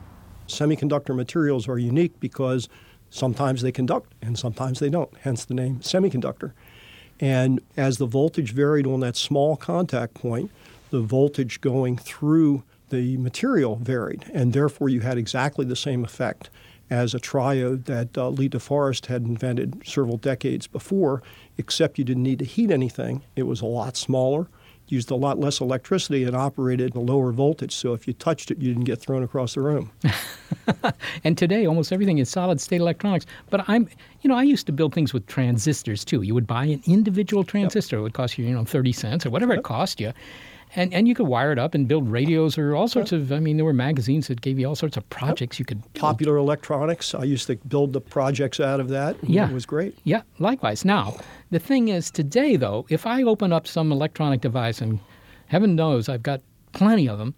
Speaker 9: Semiconductor materials are unique because sometimes they conduct and sometimes they don't, hence the name semiconductor. And as the voltage varied on that small contact point, the voltage going through the material varied, and therefore you had exactly the same effect as a triode that uh, Lee DeForest had invented several decades before, except you didn't need to heat anything. It was a lot smaller, used a lot less electricity, and operated at a lower voltage. So if you touched it, you didn't get thrown across the room. *laughs*
Speaker 3: and today, almost everything is solid state electronics. But I'm, you know, I used to build things with transistors too. You would buy an individual transistor; yep. it would cost you, you know, thirty cents or whatever yep. it cost you and and you could wire it up and build radios or all sorts of. I mean, there were magazines that gave you all sorts of projects you could. Build.
Speaker 9: Popular Electronics. I used to build the projects out of that.
Speaker 3: Yeah,
Speaker 9: it was great.
Speaker 3: Yeah, likewise. Now, the thing is, today though, if I open up some electronic device, and heaven knows I've got plenty of them,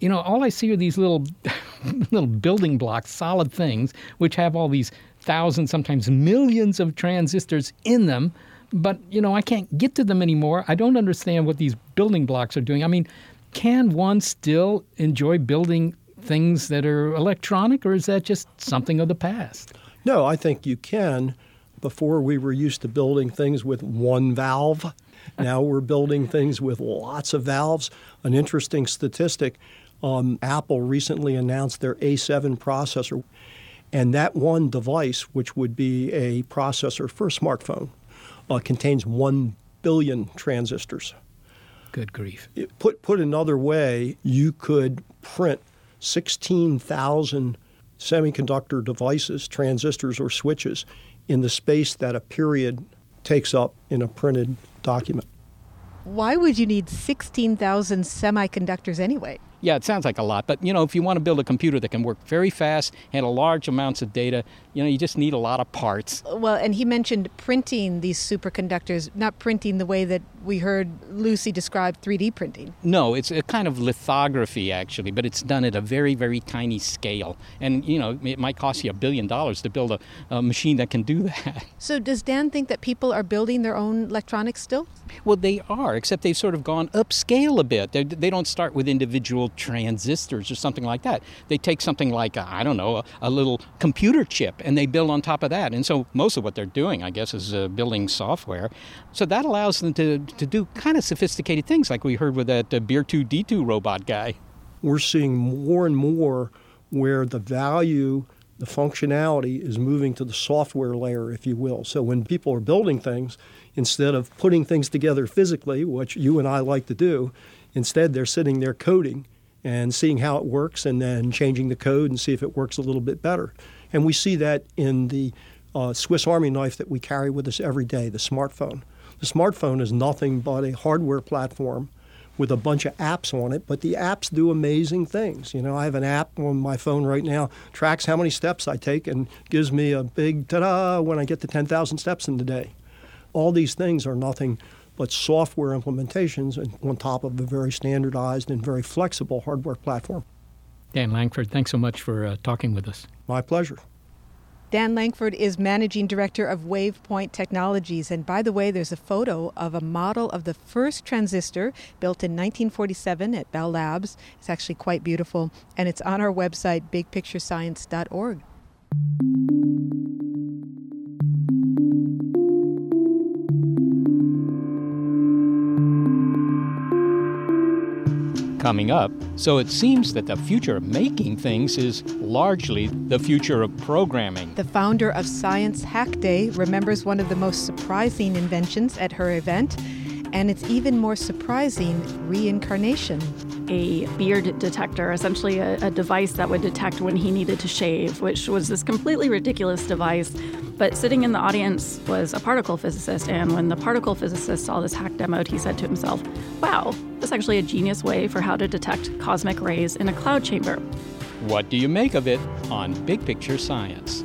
Speaker 3: you know, all I see are these little *laughs* little building blocks, solid things, which have all these thousands, sometimes millions of transistors in them but you know I can't get to them anymore. I don't understand what these building blocks are doing. I mean, can one still enjoy building things that are electronic, or is that just something of the past?
Speaker 9: No, I think you can. Before we were used to building things with one valve. now we're building things with lots of valves. An interesting statistic um, Apple recently announced their A7 processor. And that one device, which would be a processor for a smartphone, uh, contains 1 billion transistors.
Speaker 3: Good grief.
Speaker 9: It, put, put another way, you could print 16,000 semiconductor devices, transistors, or switches in the space that a period takes up in a printed document.
Speaker 4: Why would you need 16,000 semiconductors anyway?
Speaker 3: Yeah, it sounds like a lot, but you know, if you want to build a computer that can work very fast, handle large amounts of data, you know, you just need a lot of parts.
Speaker 4: Well, and he mentioned printing these superconductors, not printing the way that we heard Lucy describe 3D printing.
Speaker 3: No, it's a kind of lithography actually, but it's done at a very, very tiny scale. And you know, it might cost you a billion dollars to build a, a machine that can do *laughs* that.
Speaker 4: So does Dan think that people are building their own electronics still?
Speaker 3: Well, they are, except they've sort of gone upscale a bit. They're, they do not start with individual transistors or something like that. They take something like, I don't know, a, a, little computer chip and they build on top of that. And so most of what they're doing, I guess, is uh, building software. So that allows them to, to do kind of sophisticated things like we heard with that uh, Beer2D2 robot guy.
Speaker 9: We're seeing more and more where the value the functionality is moving to the software layer, if you will. So when people are building things, instead of putting things together physically, which you and I like to do, instead they're sitting there coding and seeing how it works and then changing the code and see if it works a little bit better. And we see that in the uh, Swiss Army knife that we carry with us every day, the smartphone. The smartphone is nothing but a hardware platform with a bunch of apps on it, but the apps do amazing things. You know, I have an app on my phone right now, tracks how many steps I take and gives me a big ta-da when I get to 10,000 steps in the day. All these things are nothing but software implementations on top of a very standardized and very flexible hardware platform.
Speaker 3: Dan Lankford, thanks so much for uh, talking with us.
Speaker 9: My pleasure.
Speaker 4: Dan Lankford is managing director of WavePoint Technologies. And by the way, there's a photo of a model of the first transistor built in 1947 at Bell Labs. It's actually quite beautiful, and it's on our website, bigpicturescience.org.
Speaker 3: coming up, so it seems that the future of making things is largely the future of programming.
Speaker 4: The founder of Science Hack Day remembers one of the most surprising inventions at her event, and it's even more surprising reincarnation.
Speaker 10: A beard detector, essentially a, a device that would detect when he needed to shave, which was this completely ridiculous device but sitting in the audience was a particle physicist, and when the particle physicist saw this hack demoed, he said to himself, Wow, that's actually a genius way for how to detect cosmic rays in a cloud chamber.
Speaker 3: What do you make of it on Big Picture Science?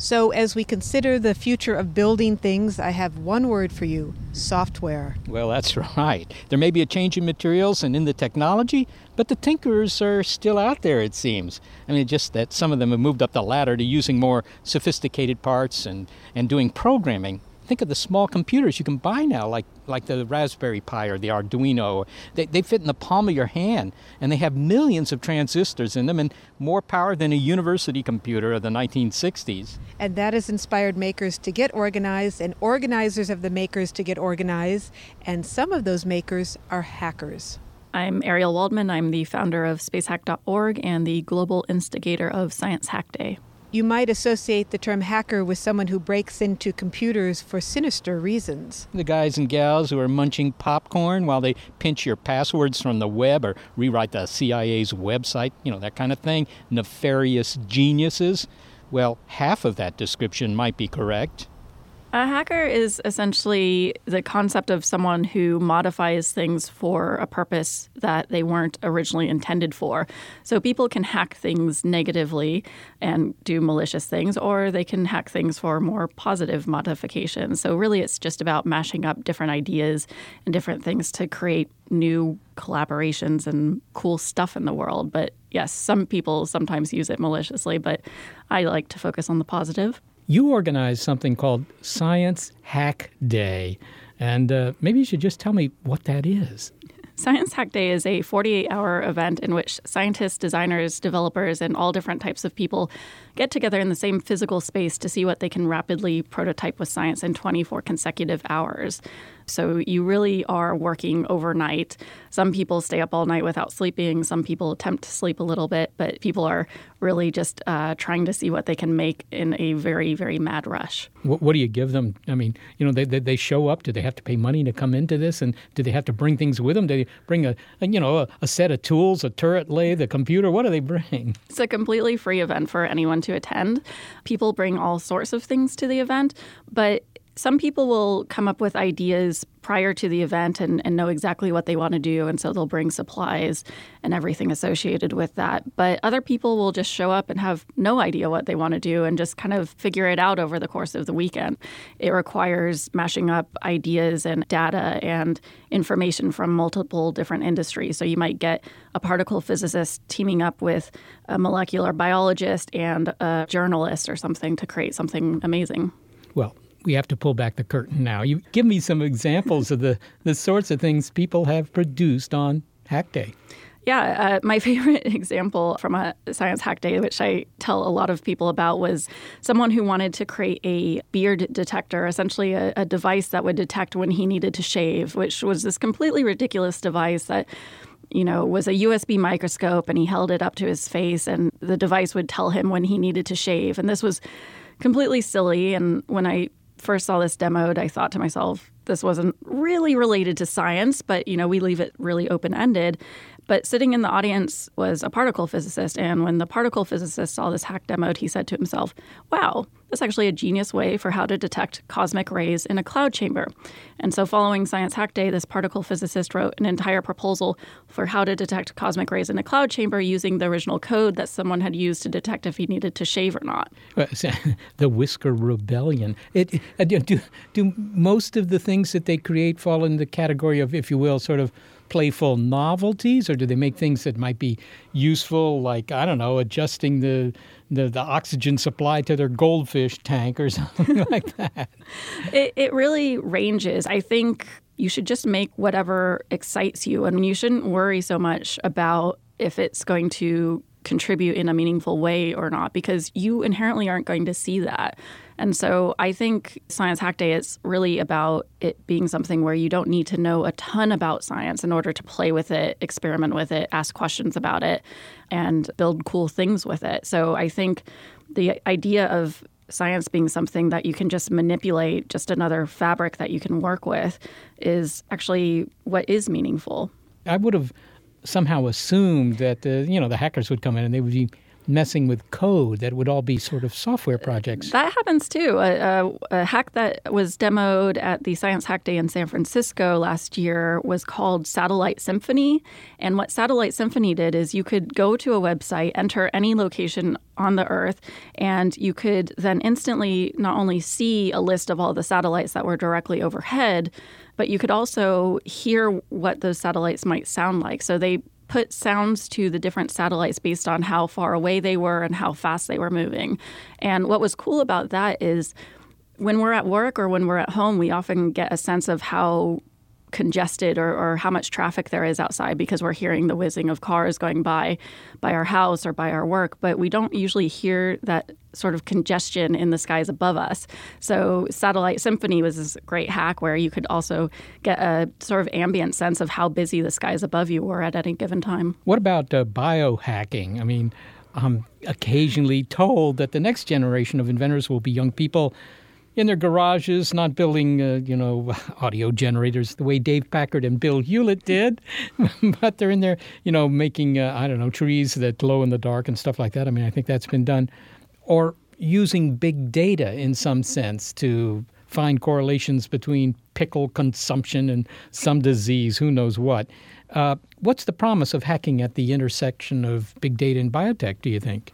Speaker 4: So, as we consider the future of building things, I have one word for you software.
Speaker 3: Well, that's *laughs* right. There may be a change in materials and in the technology, but the tinkerers are still out there, it seems. I mean, just that some of them have moved up the ladder to using more sophisticated parts and, and doing programming think of the small computers you can buy now, like like the Raspberry Pi or the Arduino. They, they fit in the palm of your hand, and they have millions of transistors in them and more power than a university computer of the 1960s.
Speaker 4: And that has inspired makers to get organized, and organizers of the makers to get organized, and some of those makers are hackers.
Speaker 10: I'm Ariel Waldman. I'm the founder of spacehack.org and the global instigator of Science Hack Day.
Speaker 4: You might associate the term hacker with someone who breaks into computers for sinister reasons.
Speaker 3: The guys and gals who are munching popcorn while they pinch your passwords from the web or rewrite the CIA's website, you know, that kind of thing. Nefarious geniuses. Well, half of that description might be correct.
Speaker 10: A hacker is essentially the concept of someone who modifies things for a purpose that they weren't originally intended for. So people can hack things negatively and do malicious things, or they can hack things for more positive modifications. So really, it's just about mashing up different ideas and different things to create new collaborations and cool stuff in the world. But yes, some people sometimes use it maliciously, but I like to focus on the positive
Speaker 3: you organized something called Science Hack Day. And uh, maybe you should just tell me what that is.
Speaker 10: Science Hack Day is a 48 hour event in which scientists, designers, developers, and all different types of people get together in the same physical space to see what they can rapidly prototype with science in 24 consecutive hours. So you really are working overnight. Some people stay up all night without sleeping. Some people attempt to sleep a little bit, but people are really just uh, trying to see what they can make in a very, very mad rush.
Speaker 3: What, what, do you give them? I mean, you know, they, they, they, show up. Do they have to pay money to come into this? And do they have to bring things with them? Do they bring a, a you know, a, a set of tools, a turret lathe, a computer? What do they bring?
Speaker 10: It's a completely free event for anyone to attend. People bring all sorts of things to the event, but some people will come up with ideas prior to the event and, and know exactly what they want to do. And so they'll bring supplies and everything associated with that. But other people will just show up and have no idea what they want to do and just kind of figure it out over the course of the weekend. It requires mashing up ideas and data and information from multiple different industries. So you might get a particle physicist teaming up with a molecular biologist and a journalist or something to create something amazing.
Speaker 3: Well, we have to pull back the curtain now. You give me some examples of the, the sorts of things people have produced on Hack Day.
Speaker 10: Yeah, uh, my *laughs* favorite example from a science hack day, which I tell a lot of people about, was someone who wanted to create a beard detector, essentially a, a device that would detect when he needed to shave, which was this completely ridiculous device that you know, was a USB microscope and he held it up to his face and the device would tell him when he needed to shave. And this was completely silly. And when I first saw this demoed, I thought to myself, this wasn't really related to science, but you know, we leave it really open ended. But sitting in the audience was a particle physicist, and when the particle physicist saw this hack demoed, he said to himself, "Wow, that's actually a genius way for how to detect cosmic rays in a cloud chamber." And so, following Science Hack Day, this particle physicist wrote an entire proposal for how to detect cosmic rays in a cloud chamber using the original code that someone had used to detect if he needed to shave or not. *laughs*
Speaker 3: the Whisker Rebellion. It, uh, do, do most of the things that they create fall in the category of, if you will, sort of playful novelties, or do they make things that might be useful, like I don't know, adjusting the the, the oxygen supply to their goldfish tank or *laughs* something like that?
Speaker 10: It, it really ranges. I think you should just make whatever excites you, and you shouldn't worry so much about if it's going to contribute in a meaningful way or not because you inherently aren't going to see that. And so I think Science Hack Day is really about it being something where you don't need to know a ton about science in order to play with it, experiment with it, ask questions about it, and build cool things with it. So I think the idea of science being something that you can just manipulate, just another fabric that you can work with, is actually what is meaningful.
Speaker 3: I would have somehow assumed that the you know the hackers would come in and they would be messing with code that would all be sort of software uh, projects.
Speaker 10: That happens too. A, a, a, hack that was demoed at the Science Hack Day in San Francisco last year was called Satellite Symphony. And what Satellite Symphony did is you could go to a website, enter any location on the Earth, and you could then instantly not only see a list of all the satellites that were directly overhead, but you could also hear what those satellites might sound like. So they put sounds to the different satellites based on how far away they were and how fast they were moving. And what was cool about that is when we're at work or when we're at home, we often get a sense of how congested or, or, how much traffic there is outside because we're hearing the whizzing of cars going by by our house or by our work. But we don't usually hear that sort of congestion in the skies above us. So satellite symphony was this great hack where you could also get a sort of ambient sense of how busy the skies above you were at any given time.
Speaker 3: What about uh, biohacking? I mean i'm occasionally told that the next generation of inventors will be young people in their garages, not building, uh, you know, *laughs* audio generators the way Dave Packard and Bill Hewlett did, *laughs* but they're in there, you know, making, uh, I don't know, trees that glow in the dark and stuff like that. I mean, I think that's been done. Or using big data in some sense to find correlations between pickle consumption and some disease, who knows what. Uh, what's the promise of hacking at the intersection of big data and biotech, do you think?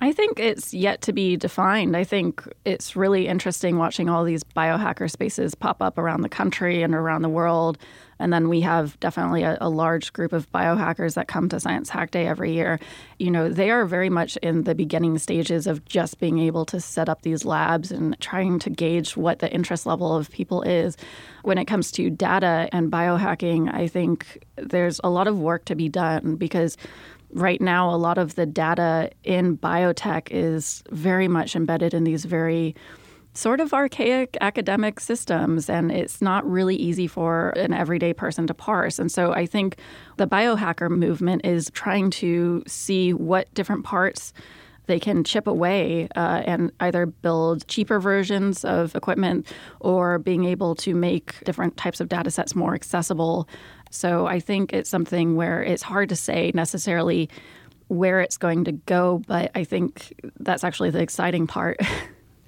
Speaker 10: I think it's yet to be defined. I think it's really interesting watching all these biohacker spaces pop up around the country and around the world. And then we have definitely a, a, large group of biohackers that come to Science Hack Day every year. You know, they are very much in the beginning stages of just being able to set up these labs and trying to gauge what the interest level of people is. When it comes to data and biohacking, I think there's a lot of work to be done because right now, a lot of the data in biotech is very much embedded in these very sort of archaic academic systems, and it's not really easy for an everyday person to parse. And so I think the biohacker movement is trying to see what different parts they can chip away uh, and either build cheaper versions of equipment or being able to make different types of data sets more accessible so I think it's something where it's hard to say necessarily where it's going to go, but I think that's actually the exciting part.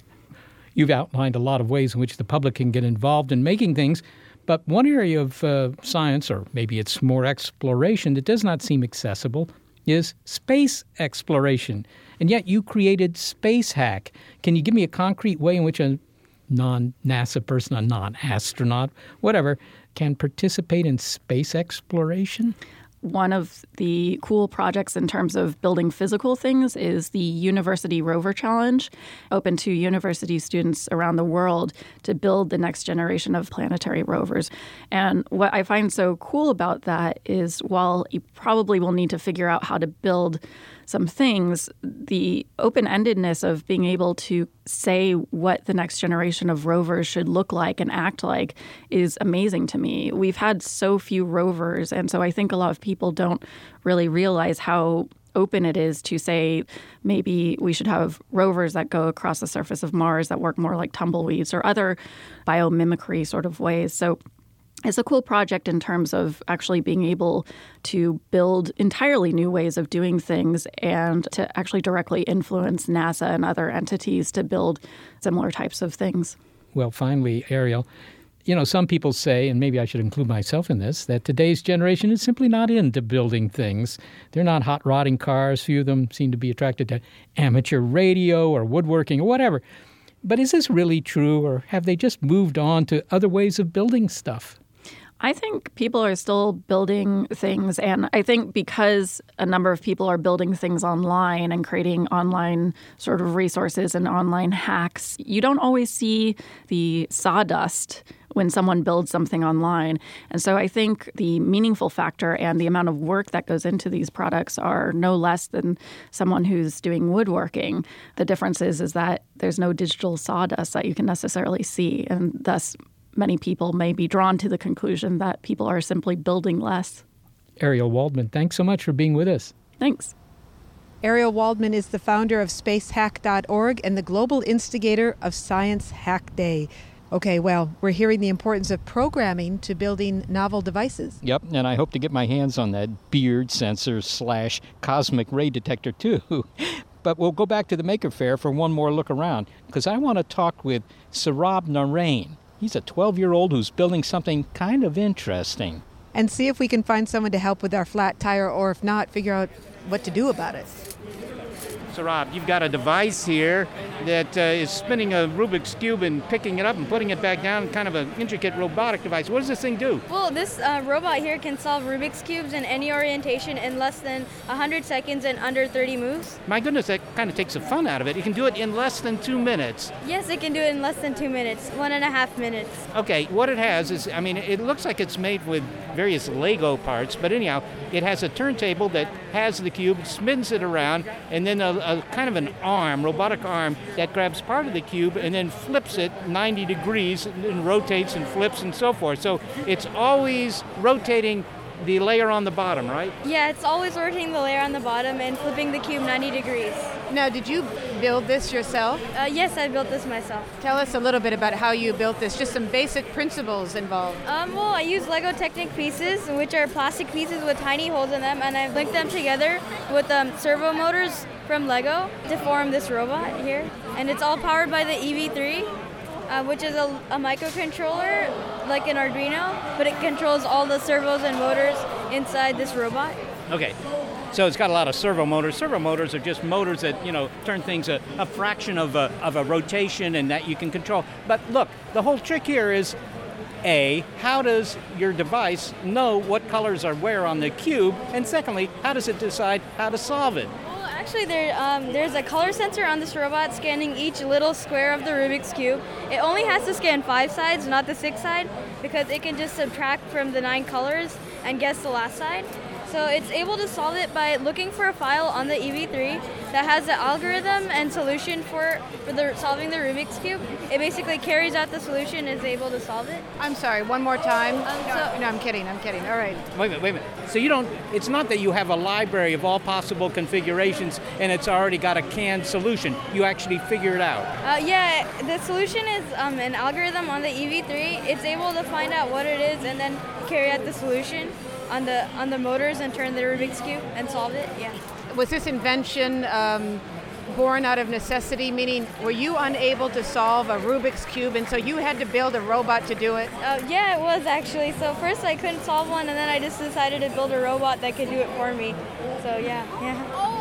Speaker 10: *laughs*
Speaker 3: You've outlined a lot of ways in which the public can get involved in making things, but one area of uh, science, or maybe it's more exploration, that does not seem accessible is space exploration. And yet you created Space Hack. Can you give me a concrete way in which a non NASA person, a non astronaut, whatever, can participate in space exploration?
Speaker 10: One of the cool projects in terms of building physical things is the University Rover Challenge, open to university students around the world to build the next generation of planetary rovers. And what I find so cool about that is while you probably will need to figure out how to build some things, the open endedness of being able to say what the next generation of rovers should look like and act like is amazing to me. We've had so few rovers, and so I think a lot of people don't really realize how open it is to say maybe we should have rovers that go across the surface of Mars that work more like tumbleweeds or other biomimicry sort of ways. So it's a cool project in terms of actually being able to build entirely new ways of doing things and to actually directly influence NASA and other entities to build similar types of things.
Speaker 3: Well, finally, Ariel, you know, some people say, and maybe I should include myself in this, that today's generation is simply not into building things. They're not hot rodding cars. Few of them seem to be attracted to amateur radio or woodworking or whatever. But is this really true, or have they just moved on to other ways of building stuff?
Speaker 10: I think people are still building things. And I think because a number of people are building things online and creating online sort of resources and online hacks, you don't always see the sawdust when someone builds something online. And so I think the meaningful factor and the amount of work that goes into these products are no less than someone who's doing woodworking. The difference is is that there's no digital sawdust that you can necessarily see and thus many people may be drawn to the conclusion that people are simply building less.
Speaker 3: Ariel Waldman, thanks so much for being with us.
Speaker 10: Thanks.
Speaker 4: Ariel Waldman is the founder of spacehack.org and the global instigator of Science Hack Day. Okay, well, we're hearing the importance of programming to building novel devices.
Speaker 3: Yep, and I hope to get my hands on that beard sensor slash cosmic ray detector too. *laughs* but we'll go back to the Maker Faire for one more look around because I want to talk with Saurabh Narain. He's a 12 year old who's building something kind of interesting.
Speaker 4: And see if we can find someone to help with our flat tire, or if not, figure out what to do about it.
Speaker 11: So, Rob, you've got a device here that uh, is spinning a Rubik's Cube and picking it up and putting it back down, kind of an intricate robotic device. What does this thing do?
Speaker 12: Well, this uh, robot here can solve Rubik's Cubes in any orientation in less than 100 seconds and under 30 moves.
Speaker 11: My goodness, that kind of takes the fun out of it. You can do it in less than two minutes.
Speaker 12: Yes, it can do it in less than two minutes, one and a half minutes.
Speaker 11: Okay, what it has is, I mean, it looks like it's made with various Lego parts, but anyhow, it has a turntable that has the cube, spins it around, and then a, a kind of an arm, robotic arm, that grabs part of the cube and then flips it 90 degrees and rotates and flips and so forth. So it's always rotating the layer on the bottom, right?
Speaker 12: Yeah, it's always rotating the layer on the bottom and flipping the cube 90 degrees.
Speaker 4: Now, did you build this yourself?
Speaker 12: Uh, yes, I built this myself.
Speaker 4: Tell us a little bit about how you built this, just some basic principles involved.
Speaker 12: Um, well, I use Lego Technic pieces, which are plastic pieces with tiny holes in them, and I've linked them together with um, servo motors from Lego to form this robot here. And it's all powered by the EV3, uh, which is a, a microcontroller like an Arduino, but it controls all the servos and motors inside this robot.
Speaker 11: Okay. So it's got a lot of servo motors. Servo motors are just motors that you know turn things a, a fraction of a, of a rotation and that you can control. But look, the whole trick here is a, how does your device know what colors are where on the cube? And secondly, how does it decide how to solve it?
Speaker 12: Actually, there, um, there's a color sensor on this robot scanning each little square of the Rubik's Cube. It only has to scan five sides, not the six side, because it can just subtract from the nine colors and guess the last side. So it's able to solve it by looking for a file on the EV3 that has the algorithm and solution for, for the, solving the Rubik's Cube. It basically carries out the solution and is able to solve it.
Speaker 4: I'm sorry, one more time.
Speaker 12: Um, so,
Speaker 4: no, I'm kidding, I'm kidding. All right.
Speaker 11: Wait a minute, wait a minute. So you don't, it's not that you have a library of all possible configurations and it's already got a canned solution. You actually figure it out.
Speaker 12: Uh, yeah, the solution is um, an algorithm on the EV3. It's able to find out what it is and then carry out the solution on the on the motors and turn the Rubik's cube and solve it. Yeah.
Speaker 4: Was this invention um, born out of necessity? Meaning, were you unable to solve a Rubik's cube, and so you had to build a robot to do it?
Speaker 12: Uh, yeah, it was actually. So first I couldn't solve one, and then I just decided to build a robot that could do it for me. So yeah, yeah.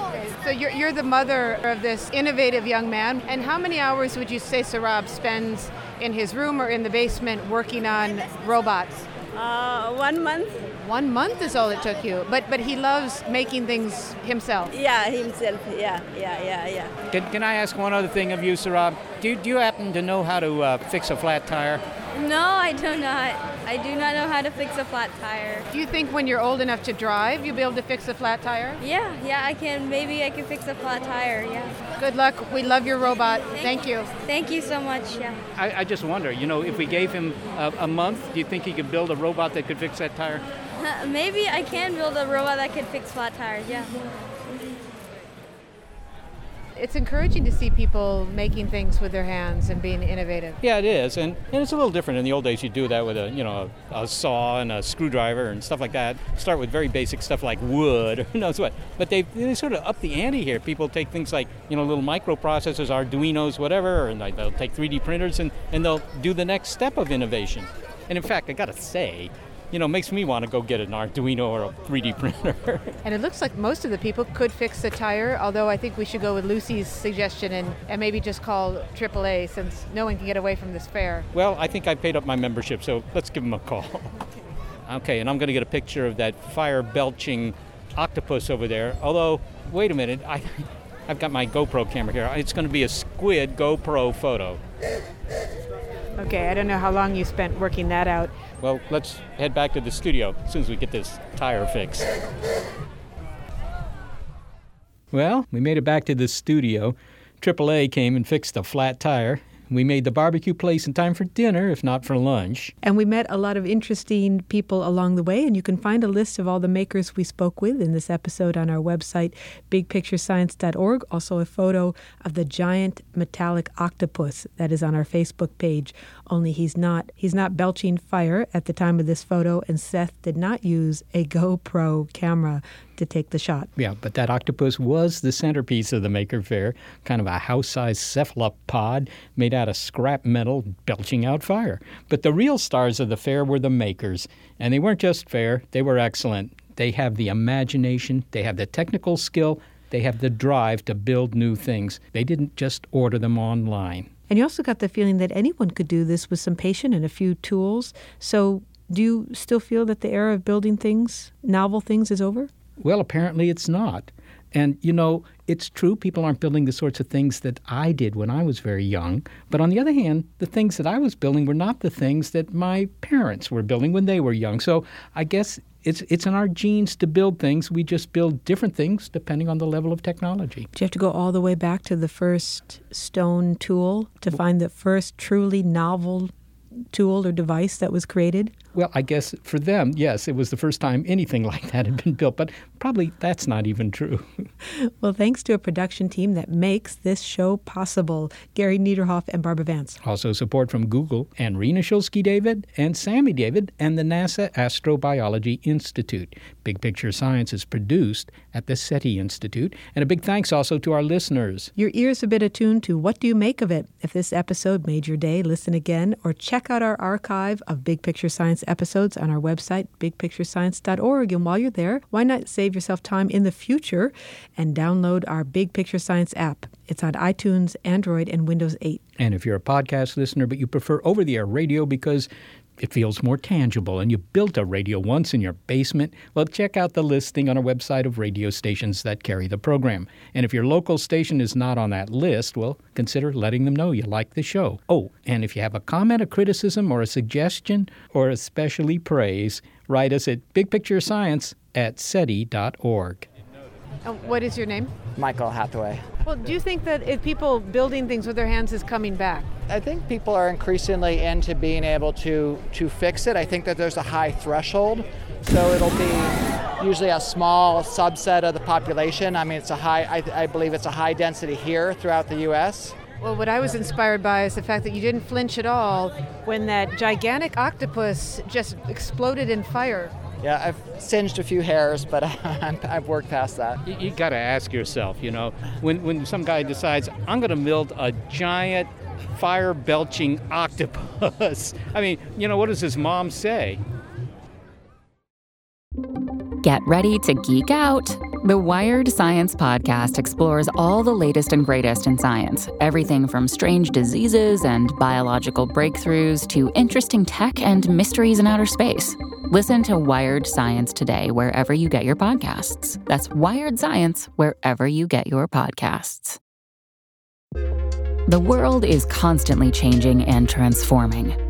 Speaker 4: So you're, you're the mother of this innovative young man. And how many hours would you say Saurabh spends in his room or in the basement working on robots?
Speaker 13: Uh, one month.
Speaker 4: One month is all it took you. But but he loves making things himself.
Speaker 13: Yeah, himself. Yeah, yeah, yeah, yeah.
Speaker 11: Can, can I ask one other thing of you, Saurabh? Do, do you happen to know how to uh, fix a flat tire?
Speaker 12: No, I do not. I do not know how to fix a flat tire.
Speaker 4: Do you think when you're old enough to drive, you'll be able to fix a flat tire?
Speaker 12: Yeah, yeah, I can. Maybe I can fix a flat tire. Yeah.
Speaker 4: Good luck. We love your robot.
Speaker 12: Thank,
Speaker 4: Thank you.
Speaker 12: Thank you so much. Yeah.
Speaker 11: I, I just wonder, you know, if we gave him a, a month, do you think he could build a robot that could fix that tire? *laughs*
Speaker 12: Maybe I can build a robot that could fix flat tires. Yeah.
Speaker 4: It's encouraging to see people making things with their hands and being innovative.
Speaker 3: Yeah, it is, and, and it's a little different. In the old days, you do that with a you know a, a saw and a screwdriver and stuff like that. Start with very basic stuff like wood or *laughs* who knows what. But they they sort of up the ante here. People take things like you know little microprocessors, Arduino's, whatever, and they'll take 3D printers and, and they'll do the next step of innovation. And in fact, I got to say, you know, makes me want to go get an Arduino or a 3D printer. *laughs*
Speaker 4: and it looks like most of the people could fix the tire, although I think we should go with Lucy's suggestion and, and maybe just call AAA since no one can get away from this fair.
Speaker 3: Well, I think I paid up my membership, so let's give them a call. *laughs* okay, and I'm going to get a picture of that fire belching octopus over there. Although, wait a minute, I, *laughs* I've got my GoPro camera here. It's going to be a squid GoPro photo.
Speaker 4: Okay, I don't know how long you spent working that out.
Speaker 3: Well, let's head back to the studio as soon as we get this tire fixed. Well, we made it back to the studio. AAA came and fixed the flat tire. We made the barbecue place in time for dinner, if not for lunch.
Speaker 4: And we met a lot of interesting people along the way, and you can find a list of all the makers we spoke with in this episode on our website, bigpicturescience.org. Also, a photo of the giant metallic octopus that is on our Facebook page. Only he's not he's not belching fire at the time of this photo, and Seth did not use a GoPro camera to take the shot.
Speaker 3: Yeah, but that octopus was the centerpiece of the Maker Faire, kind of a house-sized cephalopod made out of scrap metal belching out fire. But the real stars of the fair were the makers, and they weren't just fair, they were excellent. They have the imagination, they have the technical skill, they have the drive to build new things. They didn't just order them online.
Speaker 4: And you also got the feeling that anyone could do this with some patience and a few tools. So, do you still feel that the era of building things, novel things, is over?
Speaker 3: Well, apparently it's not. And, you know, it's true people aren't building the sorts of things that I did when I was very young. But on the other hand, the things that I was building were not the things that my parents were building when they were young. So I guess it's, it's in our genes to build things. We just build different things depending on the level of technology.
Speaker 4: Do you have to go all the way back to the first stone tool to find the first truly novel tool or device that was created?
Speaker 3: Well, I guess for them, yes, it was the first time anything *laughs* like that had been built, but probably that's not even true. *laughs*
Speaker 4: well, thanks to a production team that makes this show possible Gary Niederhoff and Barbara Vance.
Speaker 3: Also, support from Google and Rena Shulsky David and Sammy David and the NASA Astrobiology Institute. Big Picture Science is produced at the SETI Institute. And a big thanks also to our listeners.
Speaker 4: Your ears have been attuned to What Do You Make of It? If this episode made your day, listen again or check out our archive of Big Picture Science episodes on our website, bigpicturescience.org. And while you're there, why not save yourself time in the future and download our Big Picture Science app? It's on iTunes, Android, and Windows 8.
Speaker 3: And if you're a podcast listener, but you prefer over the air radio because it feels more tangible and you built a radio once in your basement, well, check out the listing on our website of radio stations that carry the program. And if your local station is not on that list, well, consider letting them know you like the show. Oh, and if you have a comment, a criticism, or a suggestion, or especially praise, write us at bigpicturescience at SETI.org.
Speaker 4: Uh, what is your name?
Speaker 14: Michael Hathaway.
Speaker 4: Well, do you think that if people building things with their hands is coming back?
Speaker 14: I think people are increasingly into being able to to fix it. I think that there's a high threshold, so it'll be usually a small subset of the population. I mean, it's a high. I, I believe it's a high density here throughout the U.S.
Speaker 4: Well, what I was inspired by is the fact that you didn't flinch at all when that gigantic octopus just exploded in fire.
Speaker 14: Yeah, I've singed a few hairs, but *laughs* I've worked past that.
Speaker 3: You, you got to ask yourself, you know, when, when some guy decides, I'm going to build a giant fire belching octopus. *laughs* I mean, you know, what does his mom say?
Speaker 15: Get ready to geek out. The Wired Science Podcast explores all the latest and greatest in science everything from strange diseases and biological breakthroughs to interesting tech and mysteries in outer space. Listen to Wired Science today, wherever you get your podcasts. That's Wired Science, wherever you get your podcasts. The world is constantly changing and transforming.